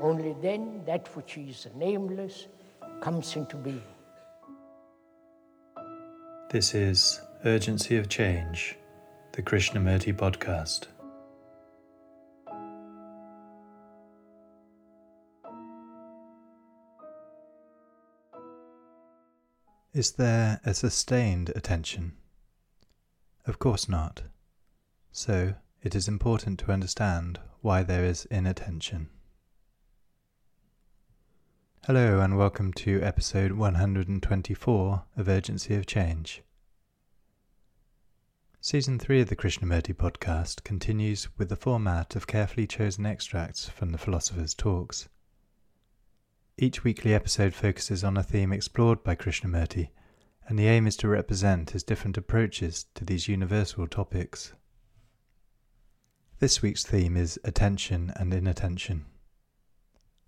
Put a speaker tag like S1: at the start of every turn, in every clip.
S1: Only then that which is nameless comes into being.
S2: This is Urgency of Change, the Krishnamurti podcast. Is there a sustained attention? Of course not. So, it is important to understand why there is inattention. Hello, and welcome to episode 124 of Urgency of Change. Season 3 of the Krishnamurti podcast continues with the format of carefully chosen extracts from the philosopher's talks. Each weekly episode focuses on a theme explored by Krishnamurti, and the aim is to represent his different approaches to these universal topics. This week's theme is attention and inattention.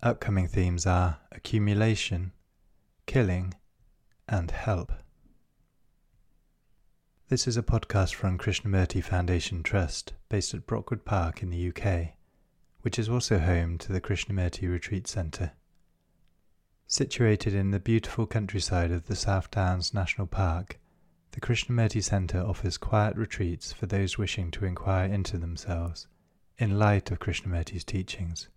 S2: Upcoming themes are accumulation, killing, and help. This is a podcast from Krishnamurti Foundation Trust based at Brockwood Park in the UK, which is also home to the Krishnamurti Retreat Centre. Situated in the beautiful countryside of the South Downs National Park, the Krishnamurti Centre offers quiet retreats for those wishing to inquire into themselves in light of Krishnamurti's teachings.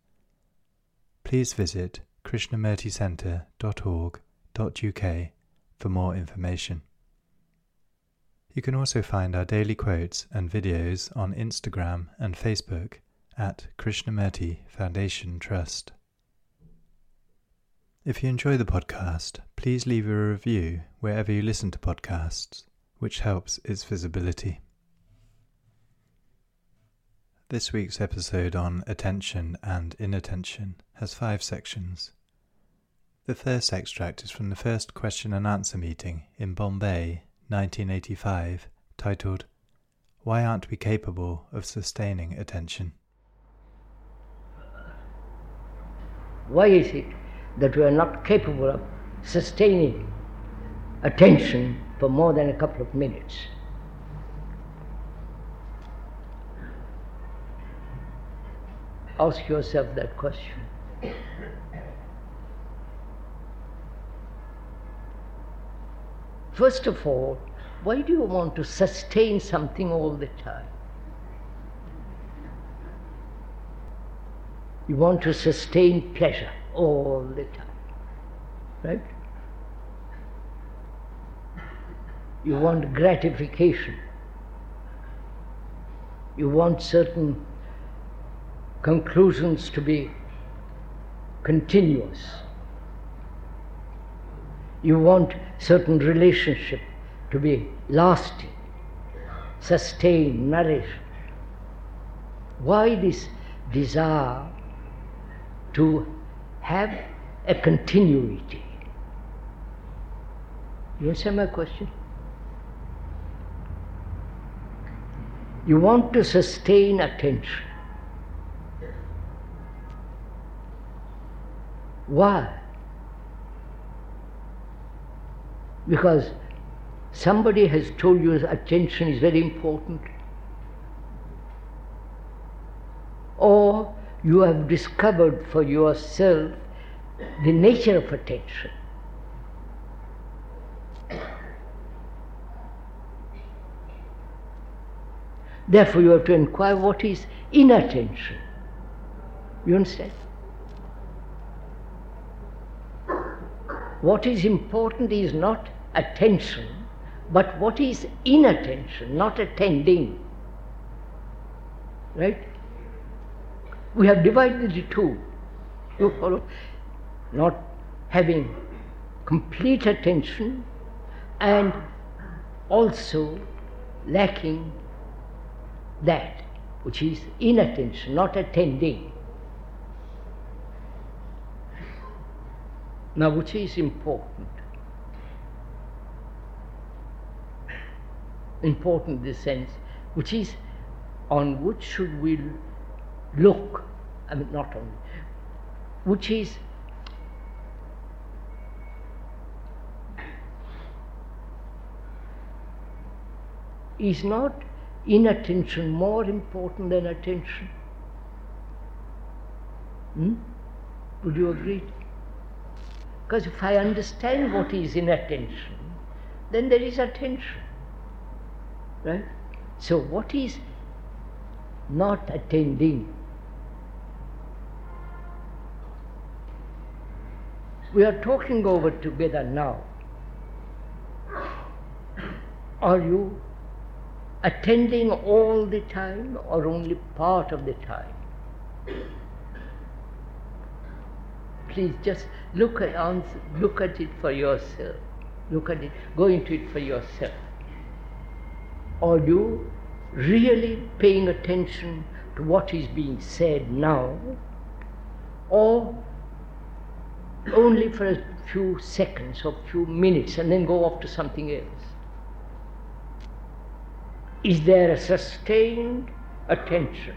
S2: Please visit krishnamurticentre.org.uk for more information. You can also find our daily quotes and videos on Instagram and Facebook at Krishnamurti Foundation Trust. If you enjoy the podcast, please leave a review wherever you listen to podcasts which helps its visibility. This week's episode on attention and inattention has five sections. The first extract is from the first question and answer meeting in Bombay, 1985, titled, Why Aren't We Capable of Sustaining Attention?
S1: Why is it that we are not capable of sustaining attention for more than a couple of minutes. Ask yourself that question. First of all, why do you want to sustain something all the time? You want to sustain pleasure all the time, right? You want gratification. You want certain conclusions to be continuous. You want certain relationship to be lasting, sustained, nourished. Why this desire to have a continuity? You understand my question? You want to sustain attention. Why? Because somebody has told you attention is very important. Or you have discovered for yourself the nature of attention. Therefore, you have to inquire what is inattention. You understand? What is important is not attention, but what is inattention, not attending. Right? We have divided the two. You follow? Not having complete attention and also lacking that which is inattention, not attending. Now, which is important? Important in the sense, which is on which should we look? I mean, not only, which is is not inattention more important than attention? Hmm? Would you agree? Because if I understand what is inattention, then there is attention. Right? So, what is not attending? We are talking over together now. Are you attending all the time or only part of the time? Please just look at, look at it for yourself. Look at it, go into it for yourself. Are you really paying attention to what is being said now or only for a few seconds or few minutes and then go off to something else? Is there a sustained attention?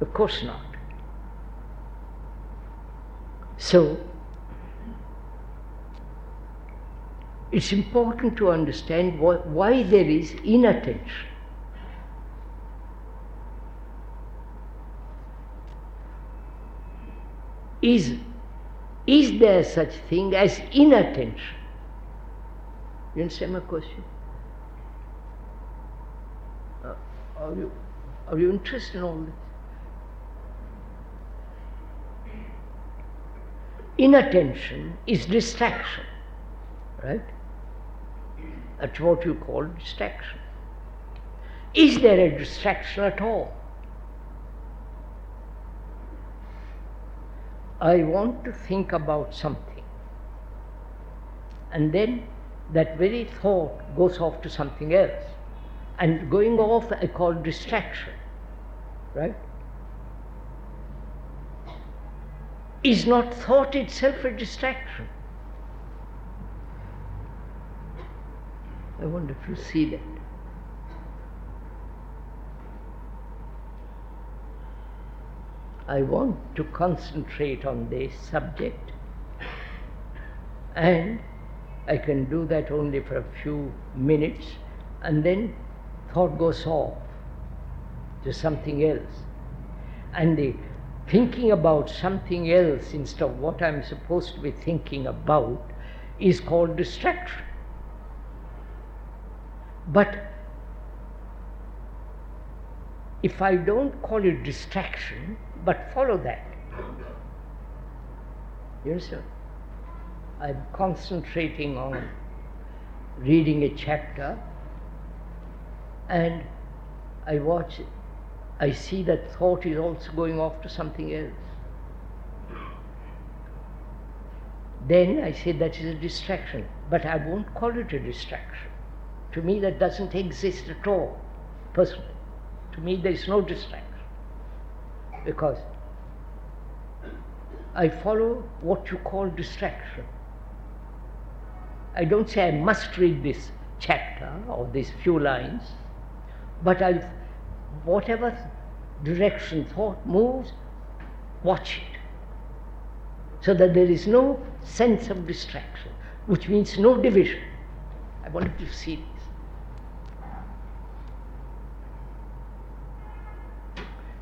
S1: Of course not. So, it's important to understand why, why there is inattention. Is, is there such thing as inattention? You understand my question? Uh, are, you, are you interested in all this? Inattention is distraction, right? That's what you call distraction. Is there a distraction at all? I want to think about something, and then that very thought goes off to something else. And going off, I call distraction, right? Is not thought itself a distraction? I wonder if you see that. I want to concentrate on this subject, and I can do that only for a few minutes, and then thought goes off to something else. And the thinking about something else instead of what I'm supposed to be thinking about is called distraction. But if I don't call it distraction, but follow that, you understand? I'm concentrating on reading a chapter and I watch, I see that thought is also going off to something else. Then I say that is a distraction, but I won't call it a distraction. To me, that doesn't exist at all, personally. To me, there is no distraction. Because I follow what you call distraction. I don't say I must read this chapter or these few lines, but I, whatever direction thought moves, watch it. So that there is no sense of distraction, which means no division. I wanted to see this.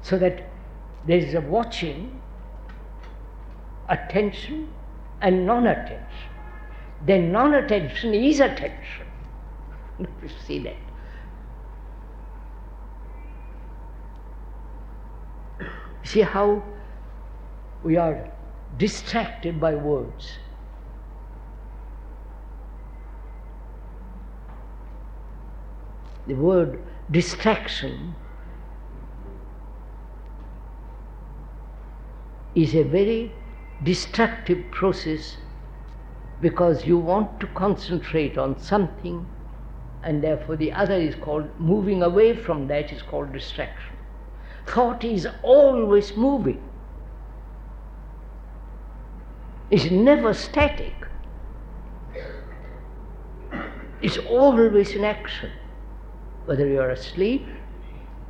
S1: So that there is a watching, attention, and non attention. Then non attention is attention. You see that. See how we are distracted by words. The word distraction is a very destructive process because you want to concentrate on something and therefore the other is called moving away from that is called distraction. Thought is always moving. It's never static. It's always in action. Whether you're asleep,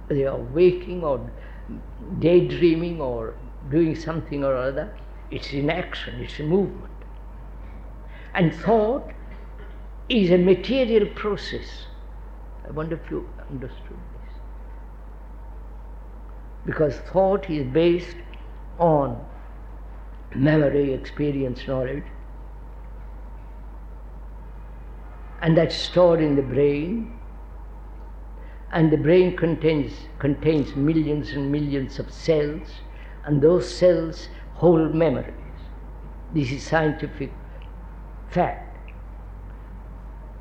S1: whether you're waking or daydreaming or doing something or other, it's in action, it's a movement. And thought is a material process. I wonder if you understood. Because thought is based on memory, experience, knowledge, and that's stored in the brain. And the brain contains, contains millions and millions of cells, and those cells hold memories. This is scientific fact.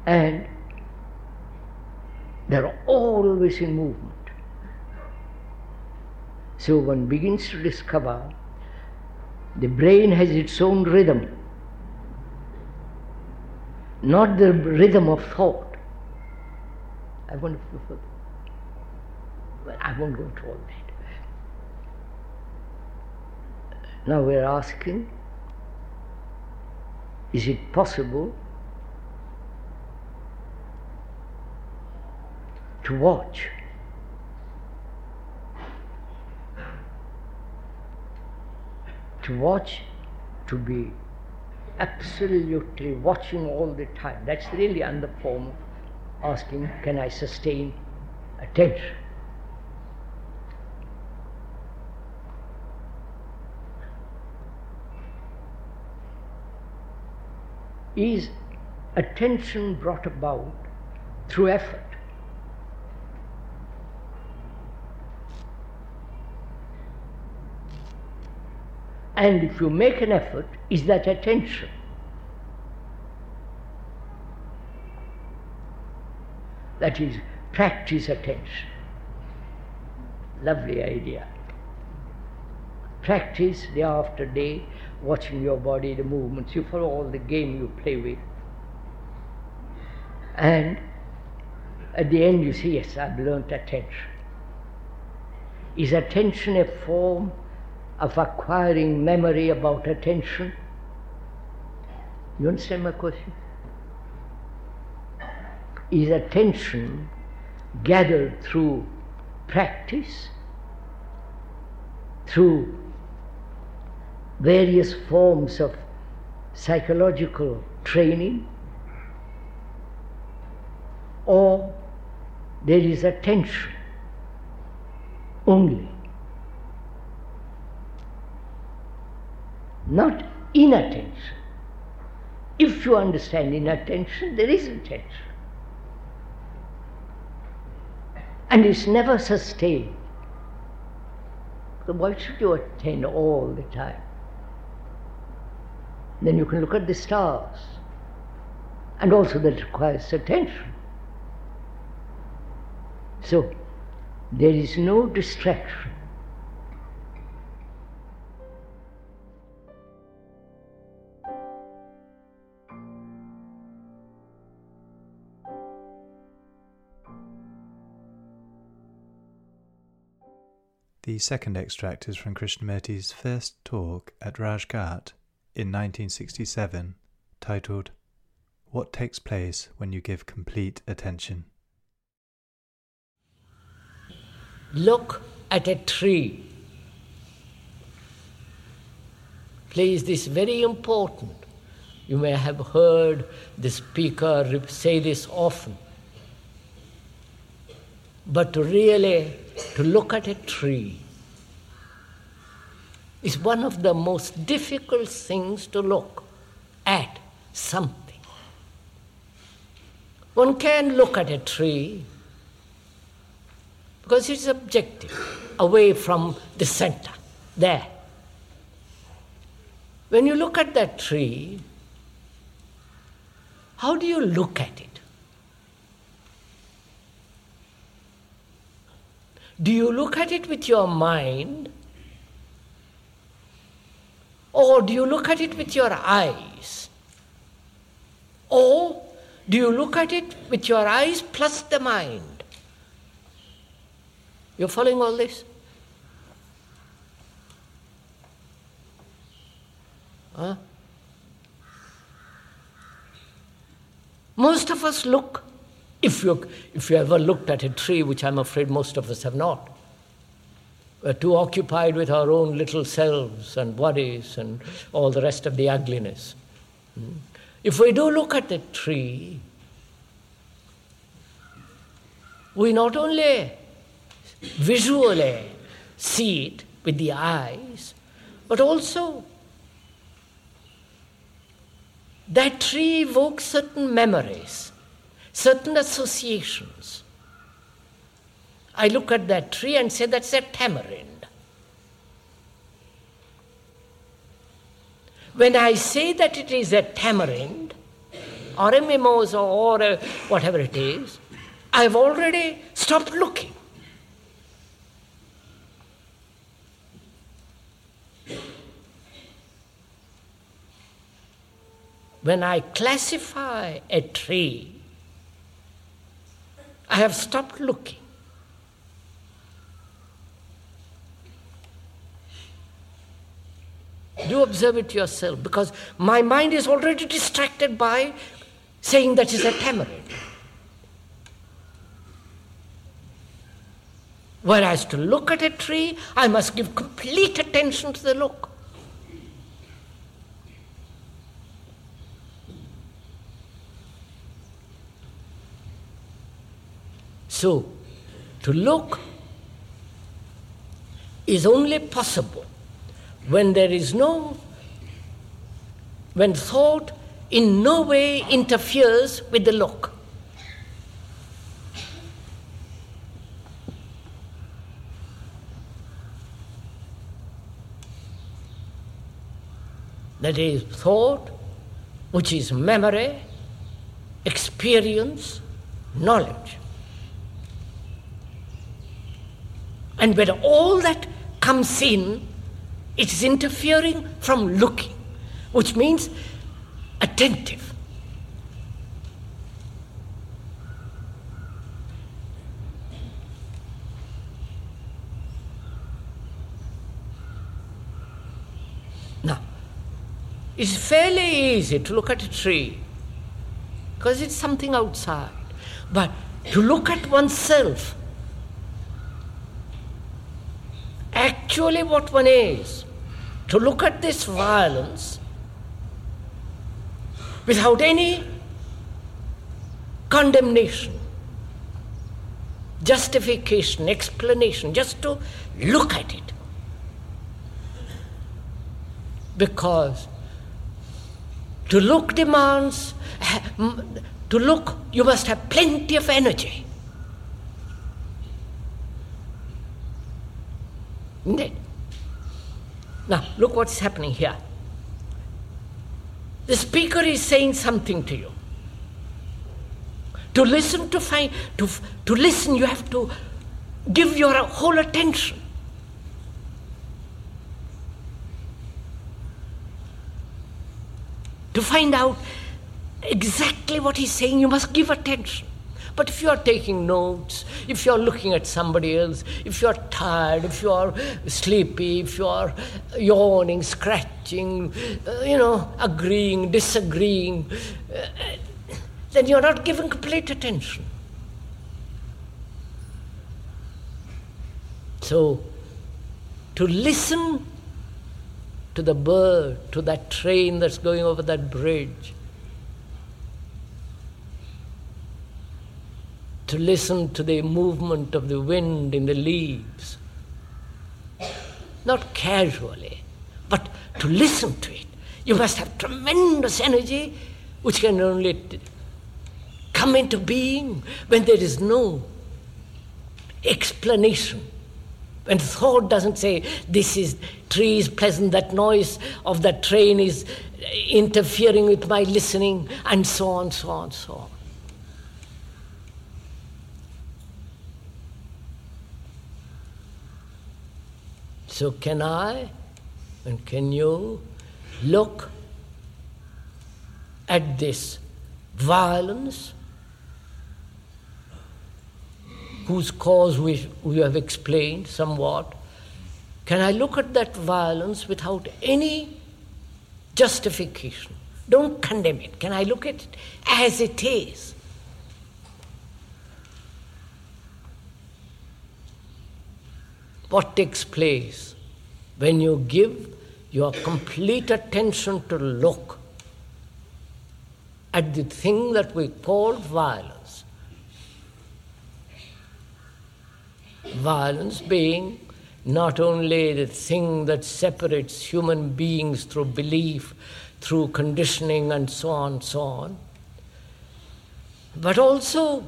S1: And they're always in movement. So one begins to discover the brain has its own rhythm, not the rhythm of thought. I won't, well, I won't go into all that. Now we're asking is it possible to watch? To watch, to be absolutely watching all the time. That's really under form of asking, can I sustain attention? Is attention brought about through effort? And if you make an effort, is that attention? That is, practice attention. Lovely idea. Practice day after day, watching your body, the movements. You follow all the game you play with. And at the end, you say, Yes, I've learnt attention. Is attention a form of acquiring memory about attention. You understand my question? Is attention gathered through practice, through various forms of psychological training, or there is attention only not inattention. If you understand inattention, there is attention. And it's never sustained. So why should you attend all the time? Then you can look at the stars. And also that requires attention. So there is no distraction.
S2: The second extract is from Krishnamurti's first talk at Rajghat in 1967, titled What Takes Place When You Give Complete Attention.
S1: Look at a tree. Please, this is very important. You may have heard the speaker say this often. But to really to look at a tree is one of the most difficult things to look at something. One can look at a tree because it's objective, away from the center, there. When you look at that tree, how do you look at it? Do you look at it with your mind? Or do you look at it with your eyes? Or do you look at it with your eyes plus the mind? You're following all this? Huh? Most of us look if you, if you ever looked at a tree, which I'm afraid most of us have not, we're too occupied with our own little selves and bodies and all the rest of the ugliness. Hmm? If we do look at the tree, we not only visually see it with the eyes, but also that tree evokes certain memories, certain associations. I look at that tree and say that's a tamarind. When I say that it is a tamarind, or a mimosa, or a whatever it is, I've already stopped looking. when I classify a tree, I have stopped looking. Do observe it yourself because my mind is already distracted by saying that is a tamarind. Whereas to look at a tree, I must give complete attention to the look. So, to look is only possible when there is no, when thought in no way interferes with the look. That is thought, which is memory, experience, knowledge. And when all that comes in, it is interfering from looking, which means attentive. Now, it's fairly easy to look at a tree because it's something outside. But to look at oneself actually what one is, to look at this violence without any condemnation, justification, explanation, just to look at it. Because to look demands, to look, you must have plenty of energy. Isn't it? Now, look what's happening here. The speaker is saying something to you. To listen, to find, to, to listen, you have to give your whole attention. To find out exactly what he's saying, you must give attention. But if you are taking notes, if you are looking at somebody else, if you are tired, if you are sleepy, if you are yawning, scratching, uh, you know, agreeing, disagreeing, uh, then you are not giving complete attention. So, to listen to the bird, to that train that's going over that bridge, to listen to the movement of the wind in the leaves. Not casually, but to listen to it. You must have tremendous energy which can only come into being when there is no explanation. When thought doesn't say, this is tree is pleasant, that noise of that train is interfering with my listening, and so on, so on, so on. So, can I and can you look at this violence whose cause we, we have explained somewhat? Can I look at that violence without any justification, Don't condemn it. Can I look at it as it is? What takes place when you give your complete attention to look at the thing that we call violence? Violence being not only the thing that separates human beings through belief, through conditioning, and so on, so on, but also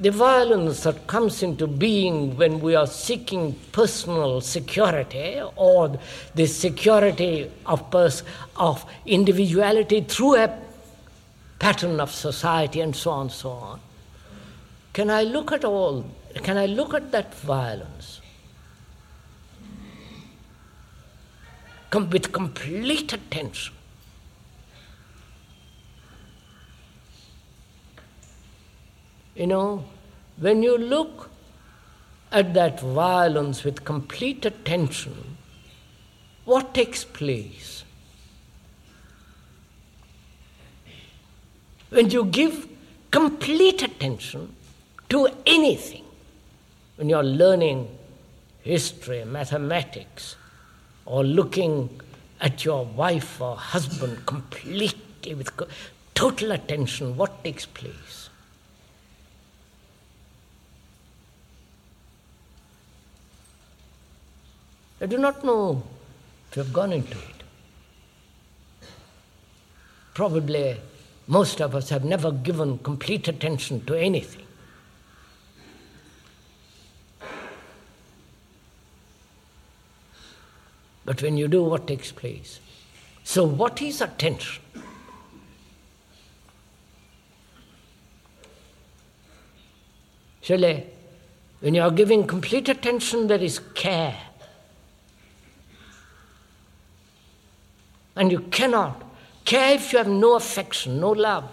S1: the violence that comes into being when we are seeking personal security or the security of, pers- of individuality through a pattern of society and so on, and so on. Can I look at all, can I look at that violence com- with complete attention? You know, when you look at that violence with complete attention, what takes place? When you give complete attention to anything, when you're learning history, mathematics, or looking at your wife or husband completely with total attention, what takes place? I do not know if you have gone into it. Probably most of us have never given complete attention to anything. But when you do, what takes place? So, what is attention? Surely, when you are giving complete attention, there is care. And you cannot care if you have no affection, no love.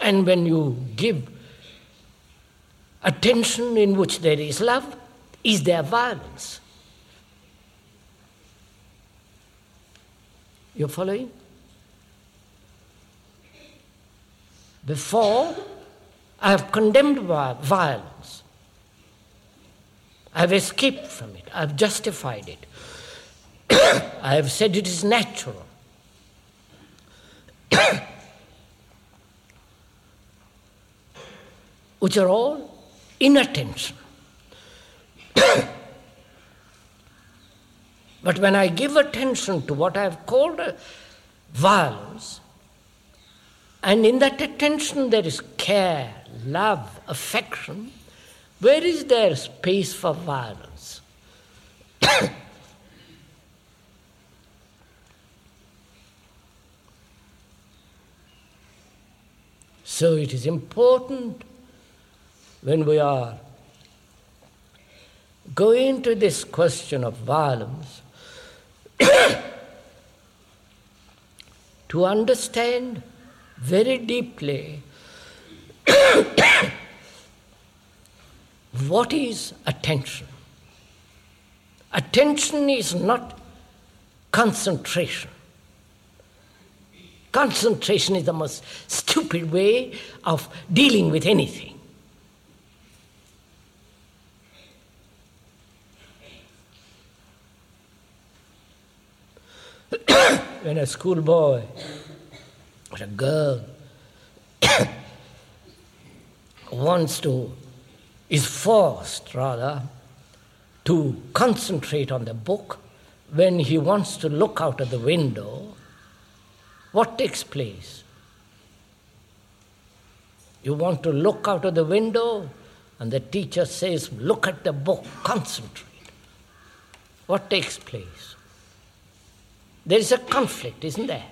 S1: And when you give attention in which there is love, is there violence? You following? Before, I have condemned violence. I have escaped from it. I have justified it. I have said it is natural. Which are all inattention. but when I give attention to what I have called violence, and in that attention there is care, love, affection, where is there space for violence? so it is important when we are going to this question of violence to understand very deeply what is attention. Attention is not concentration. Concentration is the most stupid way of dealing with anything. when a schoolboy or a girl wants to, is forced rather, to concentrate on the book, when he wants to look out of the window, what takes place? You want to look out of the window, and the teacher says, Look at the book, concentrate. What takes place? There is a conflict, isn't there?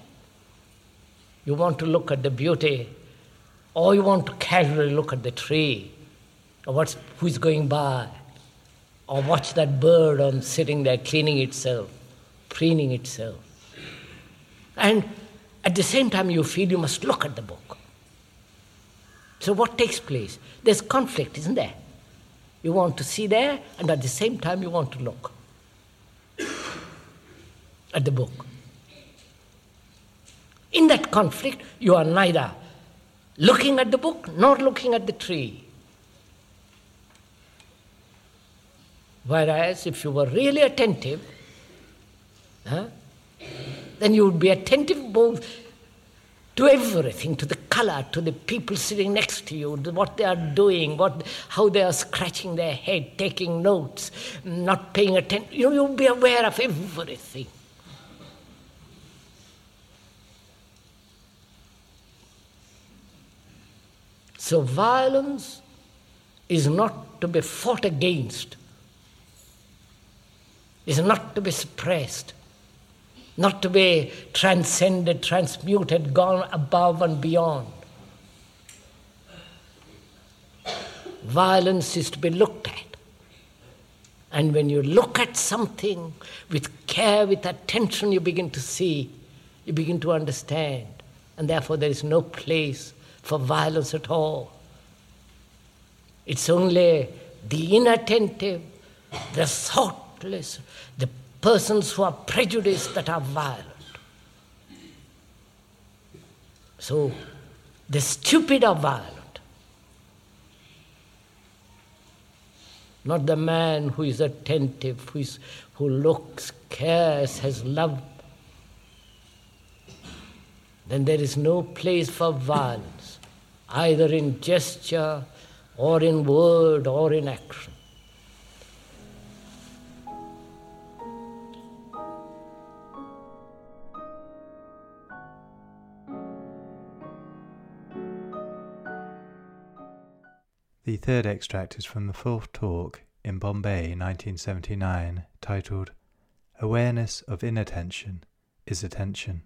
S1: You want to look at the beauty, or you want to casually look at the tree, what's, who's going by, or watch that bird on sitting there cleaning itself, preening itself. And at the same time, you feel you must look at the book. So, what takes place? There's conflict, isn't there? You want to see there, and at the same time, you want to look at the book. In that conflict, you are neither looking at the book nor looking at the tree. Whereas, if you were really attentive, huh, then you would be attentive both to everything, to the color, to the people sitting next to you, what they are doing, what, how they are scratching their head, taking notes, not paying attention. You know, you'll be aware of everything. So violence is not to be fought against, is not to be suppressed, not to be transcended, transmuted, gone above and beyond. Violence is to be looked at. And when you look at something with care, with attention, you begin to see, you begin to understand. And therefore, there is no place for violence at all. It's only the inattentive, the the persons who are prejudiced that are violent. So, the stupid are violent. Not the man who is attentive, who, is, who looks, cares, has love. Then there is no place for violence, either in gesture or in word or in action.
S2: The third extract is from the fourth talk in Bombay, 1979, titled Awareness of Inattention is Attention.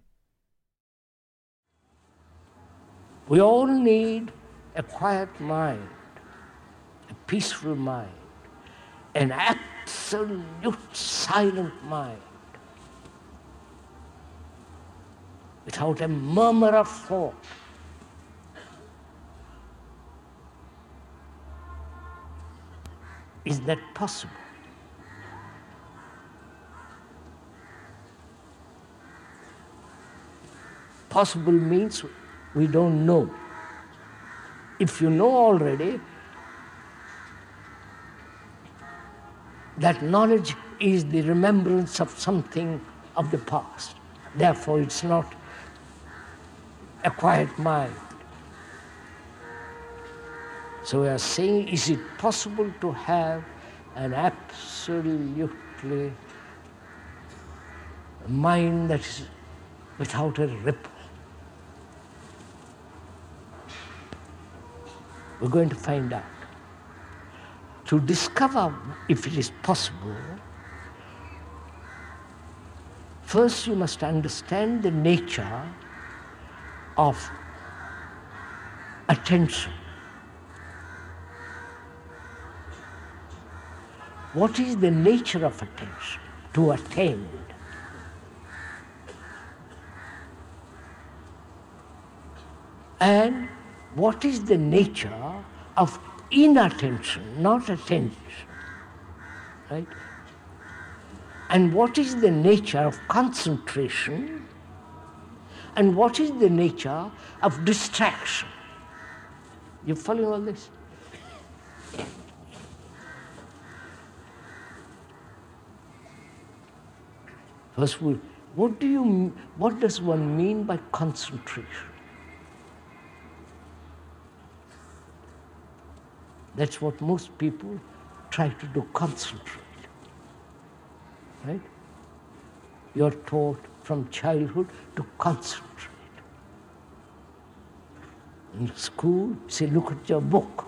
S1: We all need a quiet mind, a peaceful mind, an absolute silent mind, without a murmur of thought. Is that possible? Possible means we don't know. If you know already, that knowledge is the remembrance of something of the past. Therefore, it's not acquired mind. So we are saying, is it possible to have an absolutely mind that is without a ripple? We're going to find out. To discover if it is possible, first you must understand the nature of attention. What is the nature of attention? To attend. And what is the nature of inattention, not attention? Right? And what is the nature of concentration? And what is the nature of distraction? You following all this? First, what do you, what does one mean by concentration? That's what most people try to do, concentrate. Right? You're taught from childhood to concentrate. In school, say, look at your book.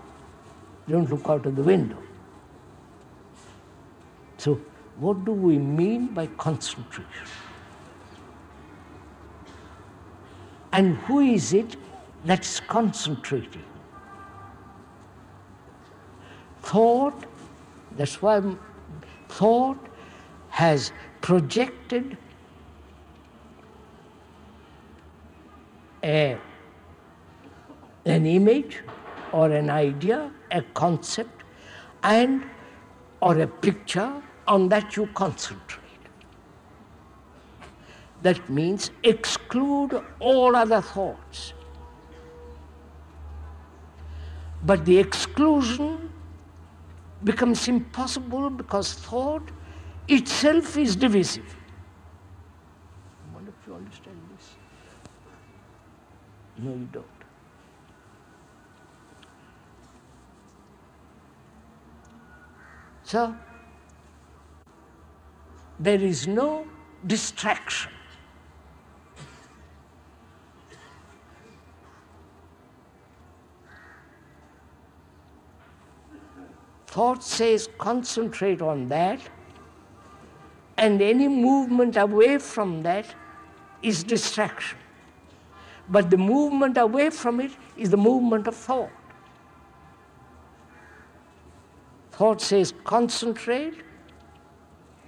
S1: Don't look out of the window. So what do we mean by concentration? And who is it that's concentrating? Thought, that's why thought has projected a, an image or an idea, a concept, and or a picture, on that you concentrate. That means exclude all other thoughts. But the exclusion becomes impossible because thought itself is divisive. I wonder if you understand this. No, you don't. So, there is no distraction. Thought says concentrate on that, and any movement away from that is distraction. But the movement away from it is the movement of thought. Thought says concentrate,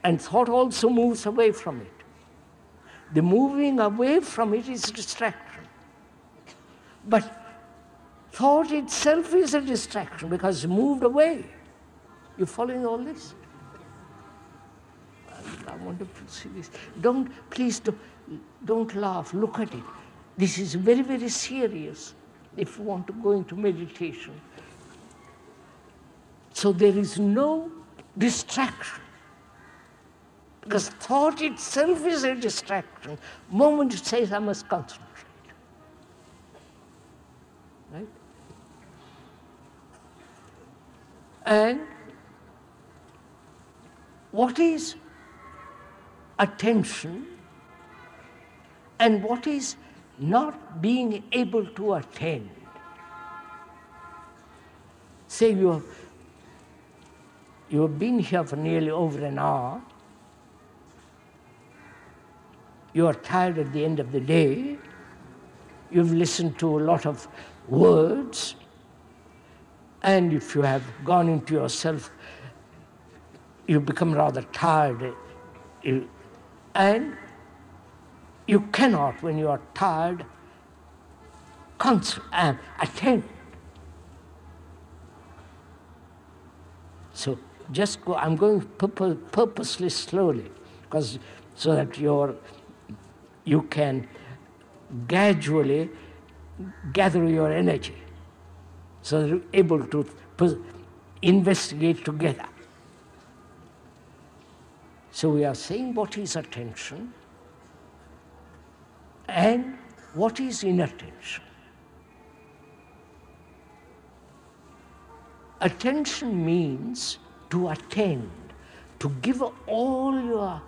S1: and thought also moves away from it. The moving away from it is distraction. But thought itself is a distraction because it's moved away. You following all this? I want to see this. Don't, please don't, don't laugh. Look at it. This is very, very serious if you want to go into meditation. So there is no distraction. Because thought itself is a distraction. Moment it says, I must concentrate. Right? And what is attention and what is not being able to attend? Say you have you have been here for nearly over an hour. You are tired at the end of the day. You've listened to a lot of words. And if you have gone into yourself, you become rather tired. And you cannot, when you are tired, uh, attend. So just go, I'm going purposely slowly, because so that you you can gradually gather your energy, so that you're able to investigate together. So we are saying what is attention and what is inattention. Attention means to attend, to give all your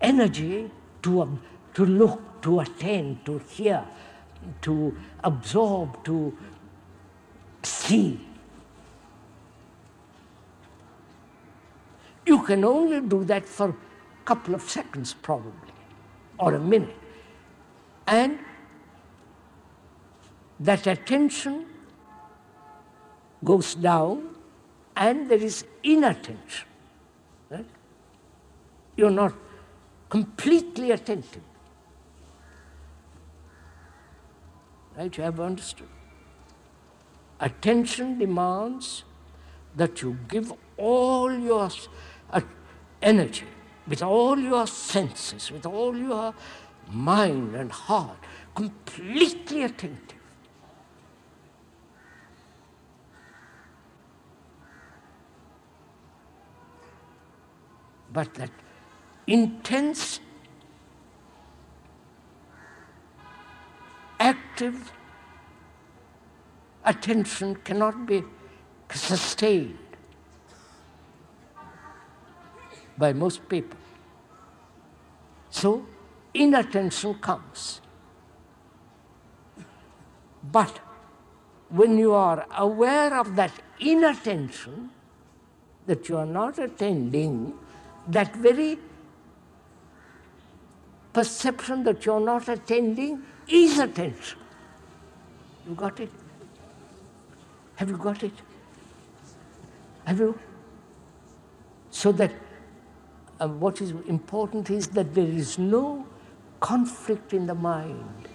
S1: energy to, to look, to attend, to hear, to absorb, to see. You can only do that for a couple of seconds, probably, or a minute. And that attention goes down and there is inattention. Right? You're not completely attentive. Right? You have understood. Attention demands that you give all your uh, energy, with all your senses, with all your mind and heart, completely attentive. But that intense, active attention cannot be sustained by most people. So, inattention comes. But when you are aware of that inattention, that you are not attending, that very perception that you're not attending is attention. You got it? Have you got it? Have you? So that uh, what is important is that there is no conflict in the mind.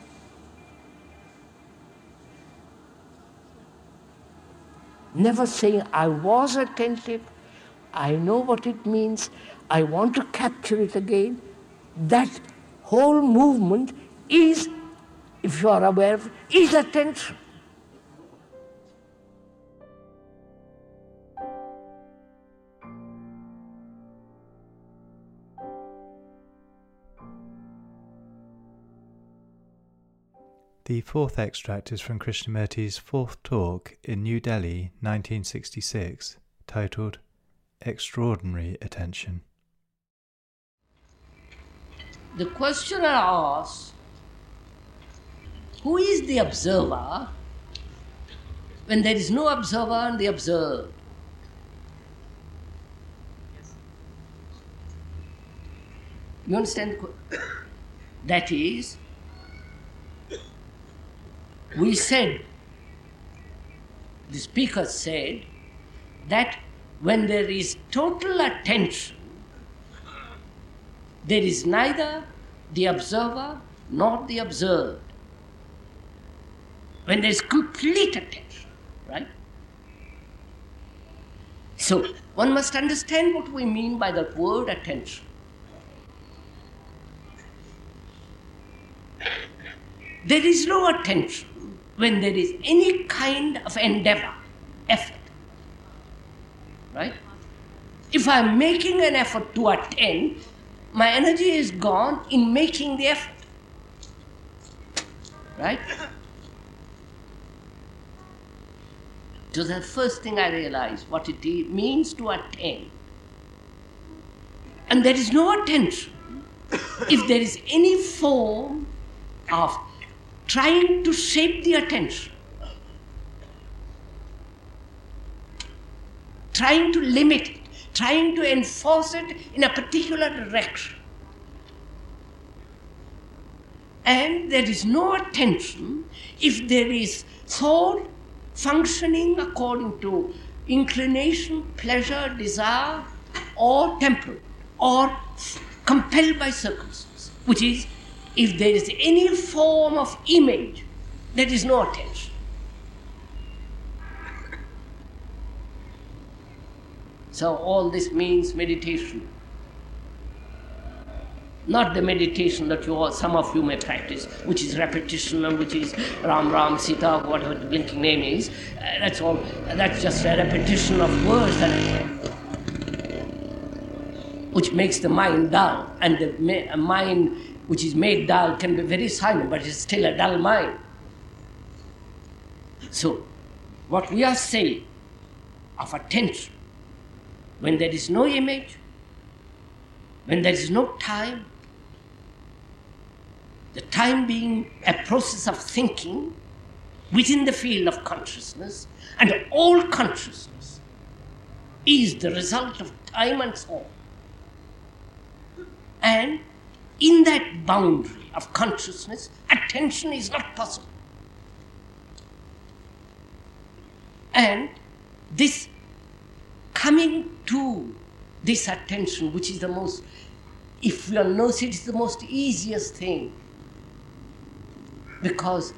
S1: never saying, I was attentive, I know what it means, I want to capture it again. That whole movement is, if you are aware of, is attention.
S2: The fourth extract is from Krishnamurti's fourth talk in New Delhi, 1966, titled Extraordinary Attention.
S1: The questioner asks, Who is the observer when there is no observer and the observed? You understand? That is, we said, the speaker said, that when there is total attention, there is neither the observer nor the observed. When there is complete attention, right? So, one must understand what we mean by the word attention. There is no attention when there is any kind of endeavor, effort. Right? If I'm making an effort to attend, my energy is gone in making the effort. Right? So the first thing I realized what it means to attend. And there is no attention if there is any form of trying to shape the attention, trying to limit it, trying to enforce it in a particular direction. And there is no attention if there is thought functioning according to inclination, pleasure, desire, or temperament, or compelled by circumstance, which is if there is any form of image, there is no attention. So, all this means meditation. Not the meditation that you all, some of you may practice, which is repetition and which is Ram Ram Sita, whatever the blinking name is. Uh, that's all. That's just a repetition of words that, which makes the mind dull, and the mind which is made dull can be very silent, but it's still a dull mind. So, what we are saying of attention, when there is no image, when there is no time, the time being a process of thinking within the field of consciousness, and all consciousness is the result of time and on. And in that boundary of consciousness, attention is not possible. And this coming to this attention, which is the most, if one knows it, is the most easiest thing. Because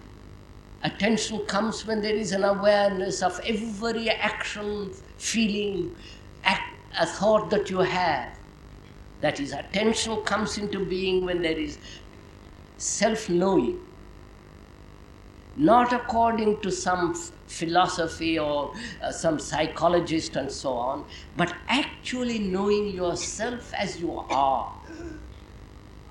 S1: attention comes when there is an awareness of every action, feeling, act, a thought that you have. That is, attention comes into being when there is self knowing, not according to some philosophy or uh, some psychologist and so on, but actually knowing yourself as you are,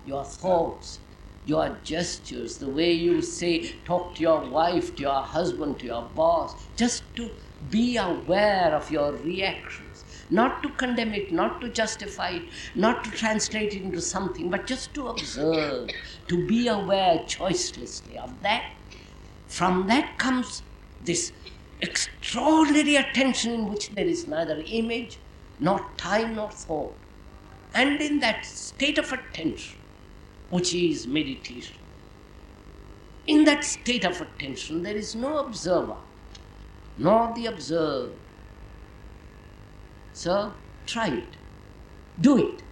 S1: your thoughts, your gestures, the way you say, talk to your wife, to your husband, to your boss, just to be aware of your reactions not to condemn it, not to justify it, not to translate it into something, but just to observe, to be aware choicelessly of that. From that comes this extraordinary attention in which there is neither image, nor time, nor thought. And in that state of attention, which is meditation, in that state of attention, there is no observer, nor the observed so try it. Do it.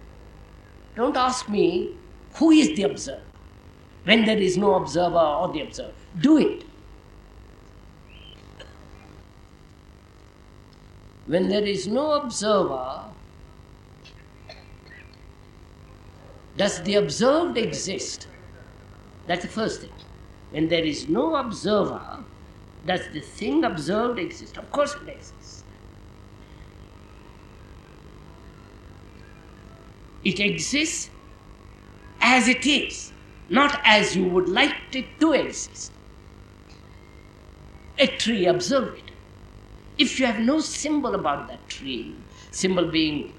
S1: Don't ask me who is the observer when there is no observer or the observer. Do it. when there is no observer, does the observed exist? That's the first thing. When there is no observer, does the thing observed exist? Of course it exists. It exists as it is, not as you would like it to exist. A tree, observe it. If you have no symbol about that tree, symbol being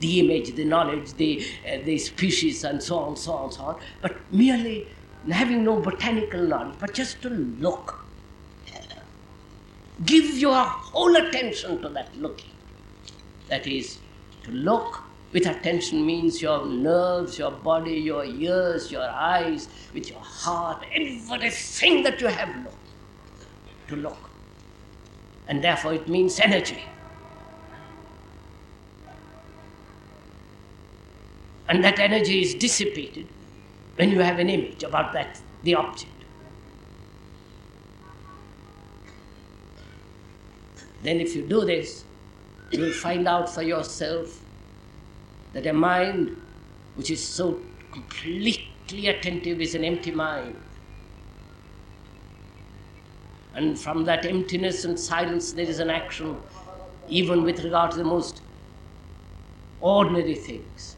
S1: the image, the knowledge, the, uh, the species, and so on, so on, so on, but merely having no botanical knowledge, but just to look. Give your whole attention to that looking. That is, to look with attention means your nerves, your body, your ears, your eyes, with your heart, everything that you have look, to look. And therefore it means energy. And that energy is dissipated when you have an image about that, the object. Then, if you do this, you will find out for yourself that a mind which is so completely attentive is an empty mind. And from that emptiness and silence, there is an action, even with regard to the most ordinary things.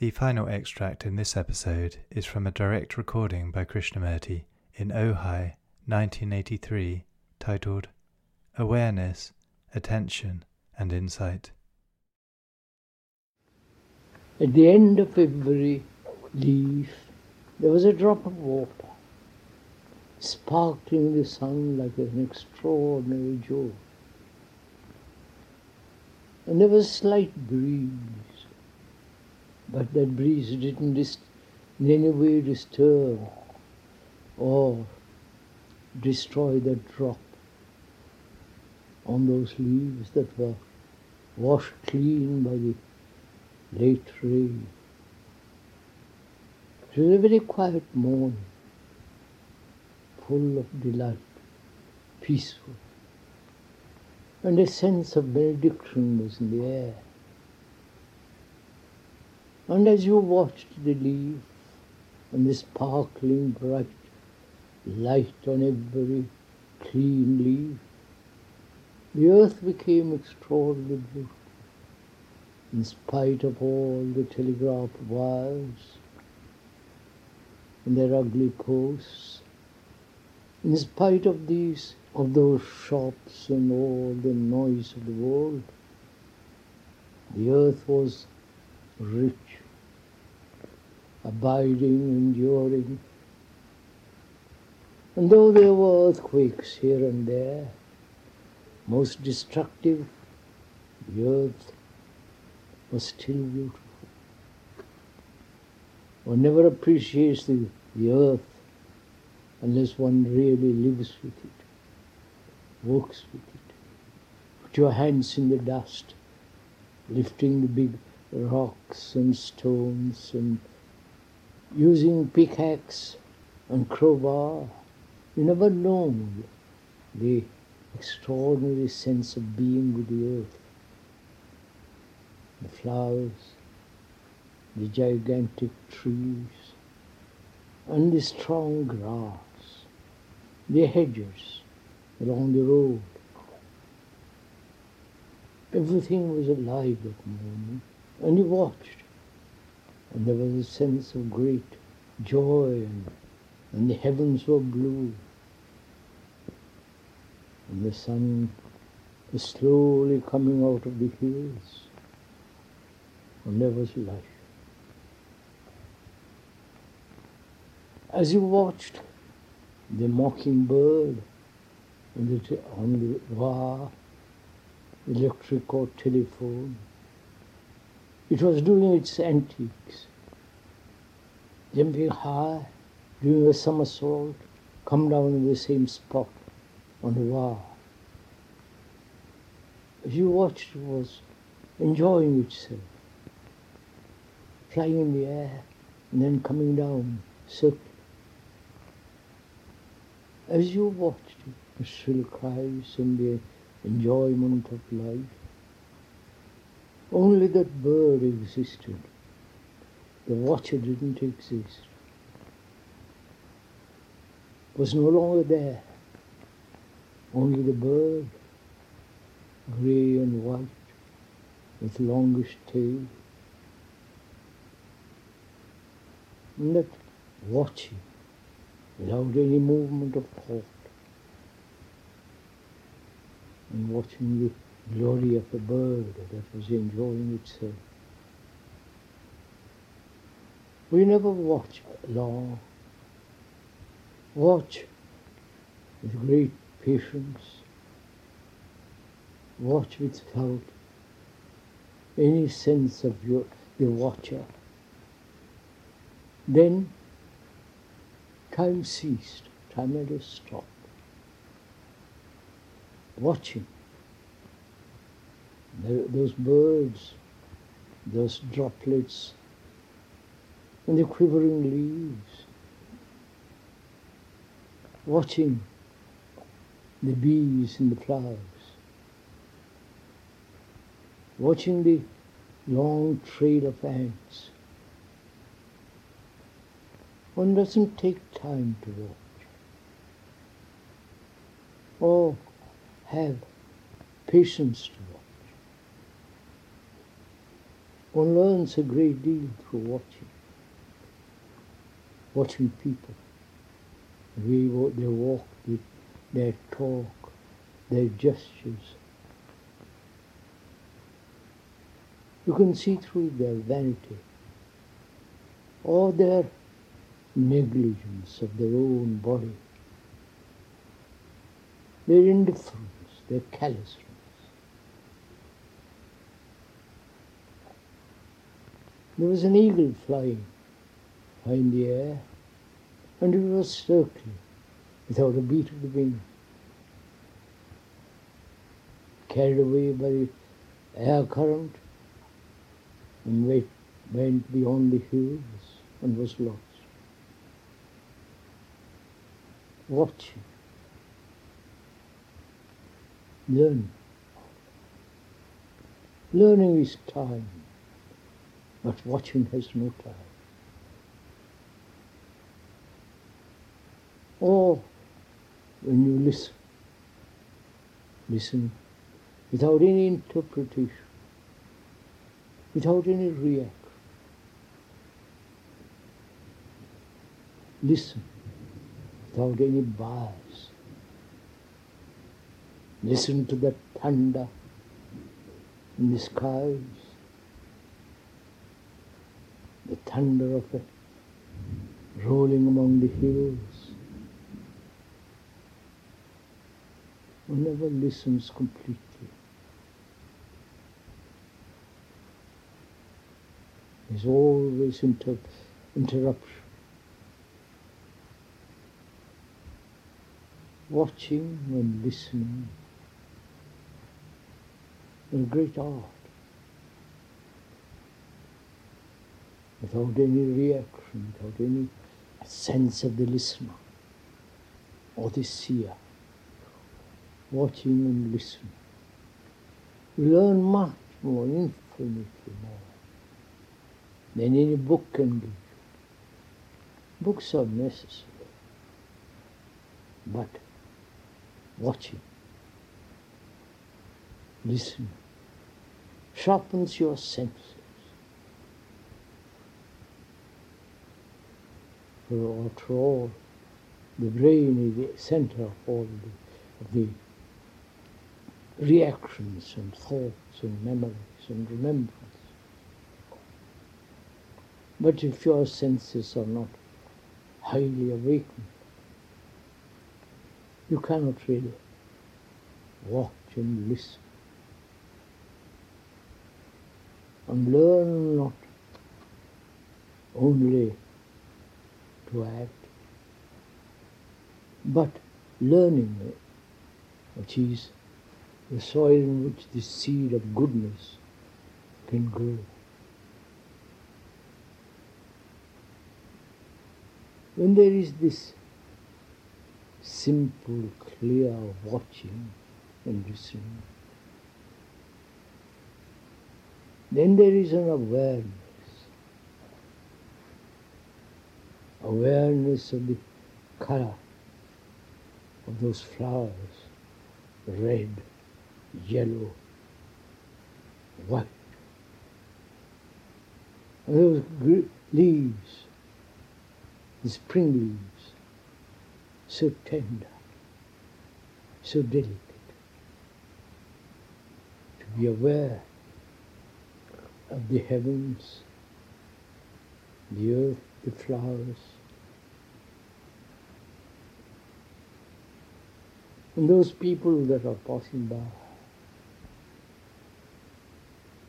S2: The final extract in this episode is from a direct recording by Krishnamurti in Ojai, 1983, titled Awareness, Attention and Insight.
S1: At the end of every leaf, there was a drop of water, sparkling in the sun like an extraordinary jewel. And there was a slight breeze but that breeze didn't in any way disturb or destroy that drop on those leaves that were washed clean by the late rain. It was a very quiet morning, full of delight, peaceful, and a sense of benediction was in the air. And as you watched the leaf and the sparkling bright light on every clean leaf, the earth became extraordinarily beautiful in spite of all the telegraph wires and their ugly posts, in spite of these of those shops and all the noise of the world, the earth was rich abiding, enduring. And though there were earthquakes here and there, most destructive, the earth was still beautiful. One never appreciates the, the earth unless one really lives with it, works with it. Put your hands in the dust, lifting the big rocks and stones and using pickaxe and crowbar. You never know the extraordinary sense of being with the earth. The flowers, the gigantic trees, and the strong grass, the hedges along the road. Everything was alive that moment, and you watched and there was a sense of great joy, and, and the heavens were blue, and the sun was slowly coming out of the hills, and there was life. As you watched the mockingbird on the, on the wire, electric or telephone, it was doing its antics, jumping high, doing a somersault, come down in the same spot on the wall. As you watched, it was enjoying itself, flying in the air and then coming down, circling. As you watched it, the shrill cries in the enjoyment of life, only that bird existed. The watcher didn't exist. Was no longer there. Only the bird, grey and white, with longish tail. And that watching without any movement of thought and watching the glory of the bird that was enjoying itself. We never watch long. Watch with great patience. Watch without any sense of your, the watcher. Then time ceased, time had to stop. Watching those birds, those droplets, and the quivering leaves. Watching the bees in the flowers. Watching the long trail of ants. One doesn't take time to watch. Or have patience to watch. One learns a great deal through watching. Watching people. The way they walk, their talk, their gestures. You can see through their vanity or their negligence of their own body, their indifference, their callousness. There was an eagle flying high in the air, and it was circling without a beat of the wing. Carried away by the air current and went, beyond the hills and was lost. Watching. Learning. Learning is time, but watching has no time. Oh, or when you listen, listen without any interpretation, without any reaction. Listen without any bias. Listen to the thunder in the skies, the thunder of it rolling among the hills. One never listens completely. There's always inter- interruption. Watching and listening is a great art. Without any reaction, without any sense of the listener or the seer. Watching and listening. We learn much more, infinitely more than any book can give. you. Books are necessary, but watching, listening, sharpens your senses. After all, the brain is the center of all the, the reactions and thoughts and memories and remembrance. But if your senses are not highly awakened, you cannot really watch and listen. And learn not only to act, but learning which is the soil in which the seed of goodness can grow. When there is this simple, clear watching and listening, then there is an awareness. Awareness of the color of those flowers, red, yellow, white. And those leaves, the spring leaves, so tender, so delicate. To be aware of the heavens, the earth, the flowers, and those people that are passing by.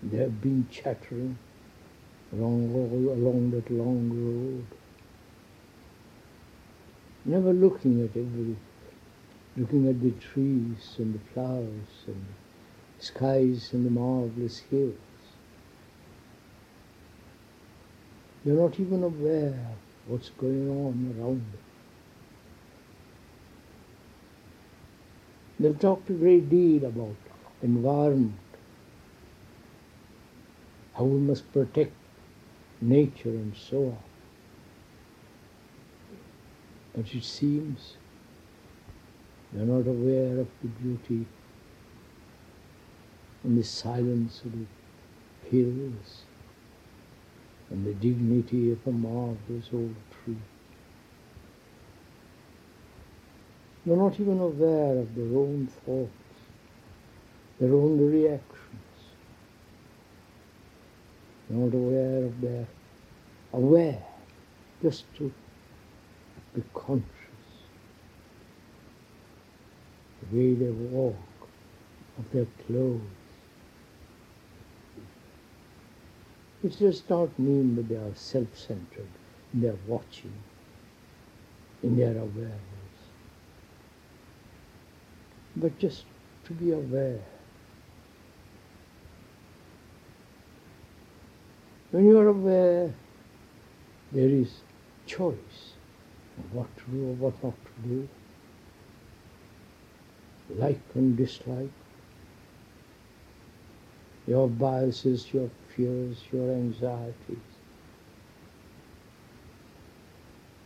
S1: They have been chattering along, along that long road, never looking at every, looking at the trees and the flowers and the skies and the marvelous hills. They're not even aware what's going on around them. They've talked a great deal about environment, how we must protect nature and so on. But it seems they're not aware of the beauty and the silence of the hills and the dignity of a marvelous old tree. They're not even aware of their own thoughts, their own reactions. They're not aware of their aware, just to be conscious. The way they walk, of their clothes. It does not mean that they are self-centered in their watching, in their awareness but just to be aware. When you are aware, there is choice of what to do or what not to do, like and dislike, your biases, your fears, your anxieties,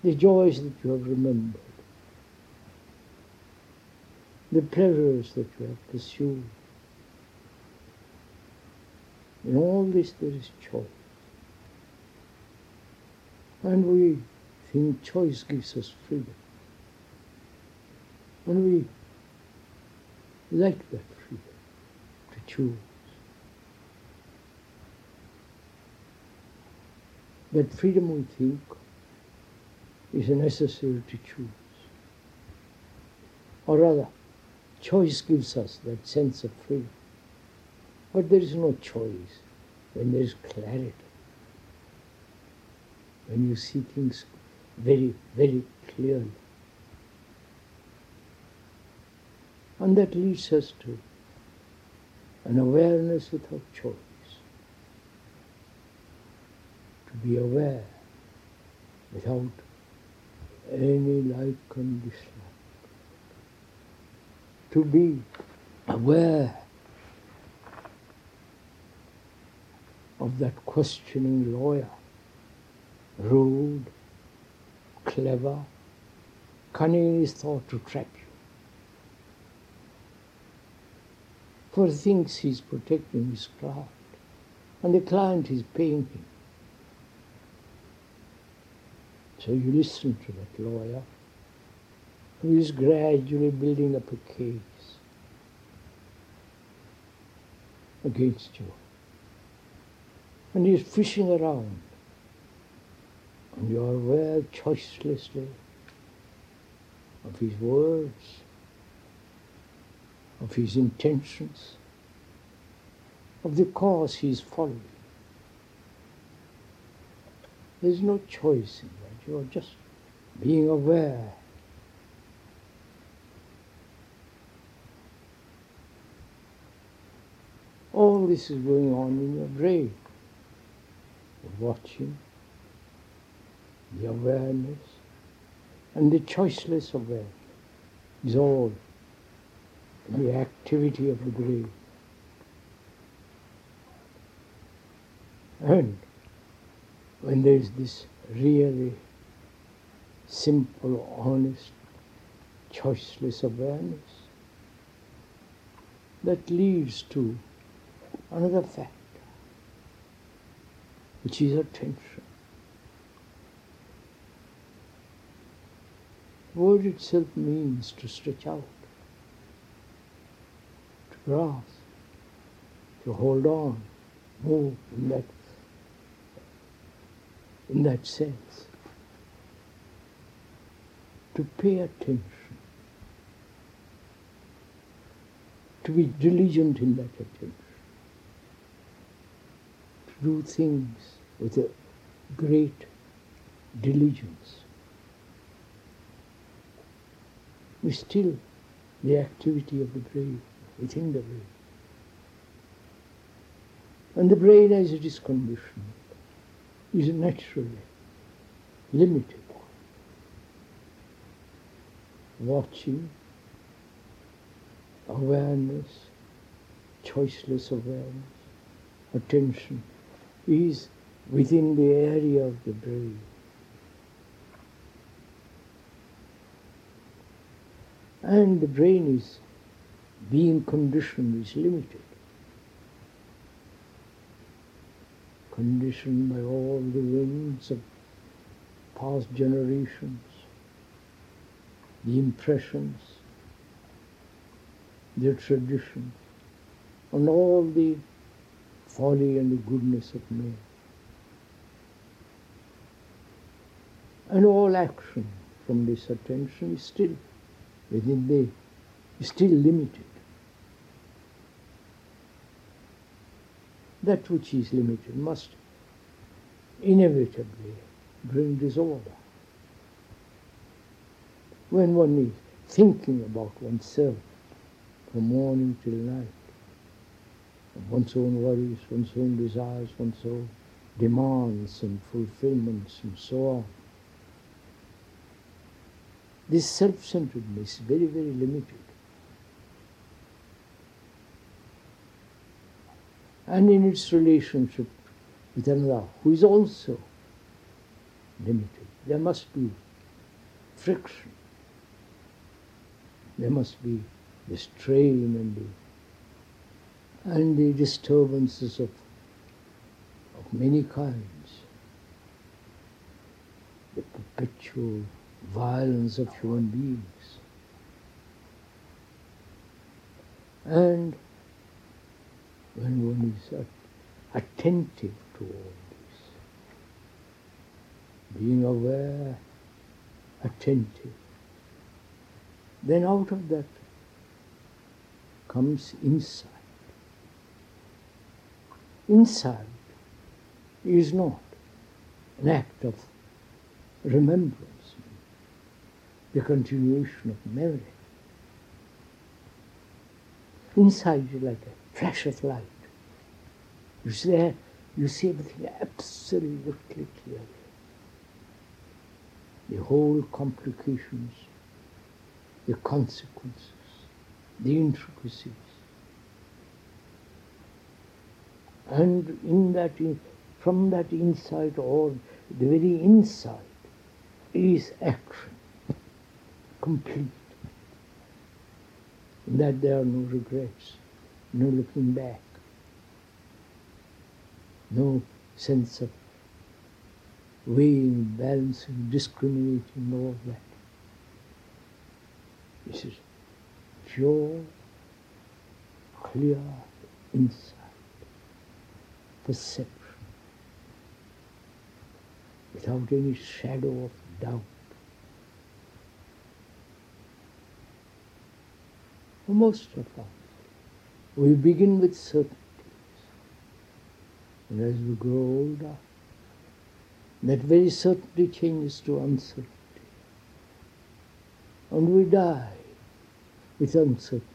S1: the joys that you have remembered the pleasures that you have pursued. In all this there is choice. And we think choice gives us freedom. And we like that freedom to choose. That freedom we think is necessary to choose. Or rather, Choice gives us that sense of freedom. But there is no choice when there is clarity. When you see things very, very clearly. And that leads us to an awareness without choice. To be aware without any like dislike to be aware of that questioning lawyer, rude, clever, cunning in his thought to trap you. For thinks he's protecting his client, and the client is paying him. So you listen to that lawyer who is gradually building up a case against you. And he is fishing around. And you are aware choicelessly of his words, of his intentions, of the cause he is following. There is no choice in that. You are just being aware all this is going on in your brain. The watching, the awareness, and the choiceless awareness is all the activity of the brain. And when there is this really simple, honest, choiceless awareness, that leads to another factor, which is attention. The word itself means to stretch out, to grasp, to hold on, move in that in that sense. To pay attention, to be diligent in that attention, do things with a great diligence. We still the activity of the brain within the brain. And the brain as it is conditioned is naturally limited. Watching, awareness, choiceless awareness, attention is within the area of the brain. And the brain is being conditioned, is limited. conditioned by all the winds of past generations, the impressions, their traditions, and all the folly and the goodness of men. And all action from this attention is still within the, is still limited. that which is limited must inevitably bring disorder. When one is thinking about oneself from morning till night, one's own worries, one's own desires, one's own demands and fulfillments and so on. This self-centeredness is very, very limited. and in its relationship with another who is also limited. There must be friction. There must be the strain and the, and the disturbances of, of many kinds. The perpetual violence of human beings. And when one is attentive to all this, being aware, attentive, then out of that comes insight. Insight is not an act of remembrance, the continuation of memory. Insight is like a flash of light. You see there, you see everything absolutely clearly. The whole complications, the consequences, the intricacies. And in that, from that insight, or the very insight, is action, complete. That there are no regrets no looking back, no sense of weighing, balancing, discriminating, all that. This is pure, clear insight, perception, without any shadow of doubt. For most of us, we begin with certainties. And as we grow older, that very certainty changes to uncertainty. And we die with uncertainty.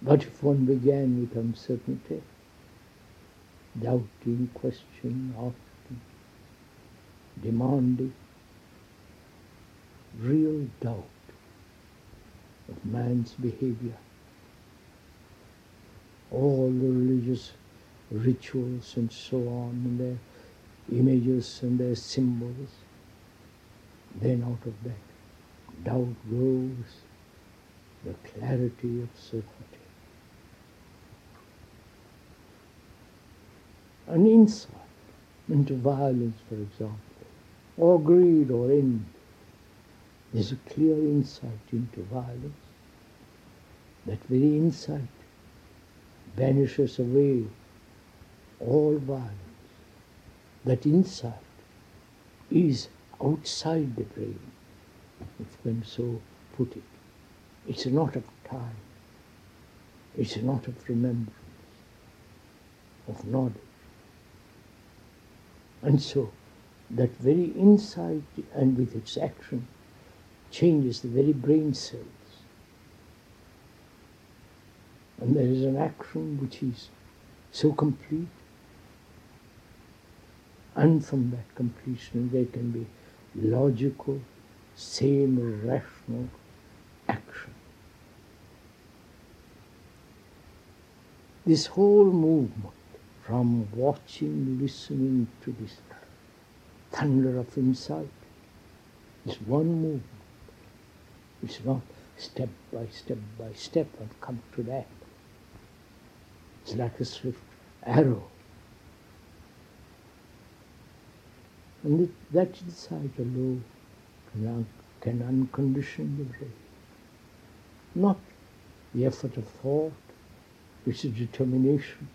S1: But if one began with uncertainty, doubting, questioning, asking, demanding, real doubt of man's behavior, all the religious rituals and so on, and their images and their symbols, then out of that doubt grows the clarity of certainty. An insight into violence, for example, or greed or envy. There's a clear insight into violence. That very insight banishes away all violence. That insight is outside the brain, if one so put it. It's not of time. It's not of remembrance, of knowledge. And so, that very insight and with its action changes the very brain cells. And there is an action which is so complete, and from that completion there can be logical, same rational action. This whole movement from watching, listening to this thunder of insight is one movement. It's not step by step by step and come to that. It's like a swift arrow. And it, that insight alone can, un, can uncondition the brain. Not the effort of thought, which is determination,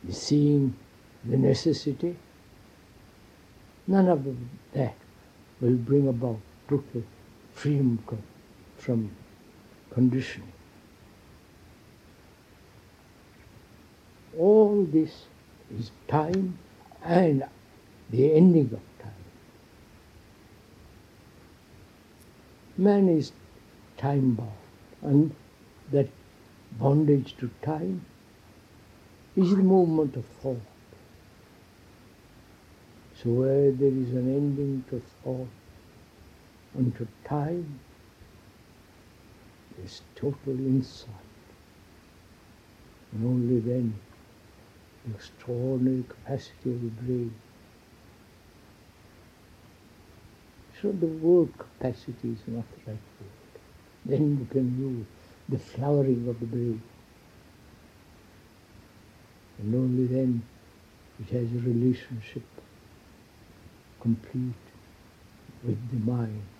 S1: the seeing the necessity. None of that will bring about total freedom from conditioning. All this is time and the ending of time. Man is time bound, and that bondage to time is the movement of thought. So where there is an ending to thought and to time, there's total insight. And only then the extraordinary capacity of the brain. So the word capacity is not the right word. Then you can use the flowering of the brain. And only then it has a relationship complete with the mind.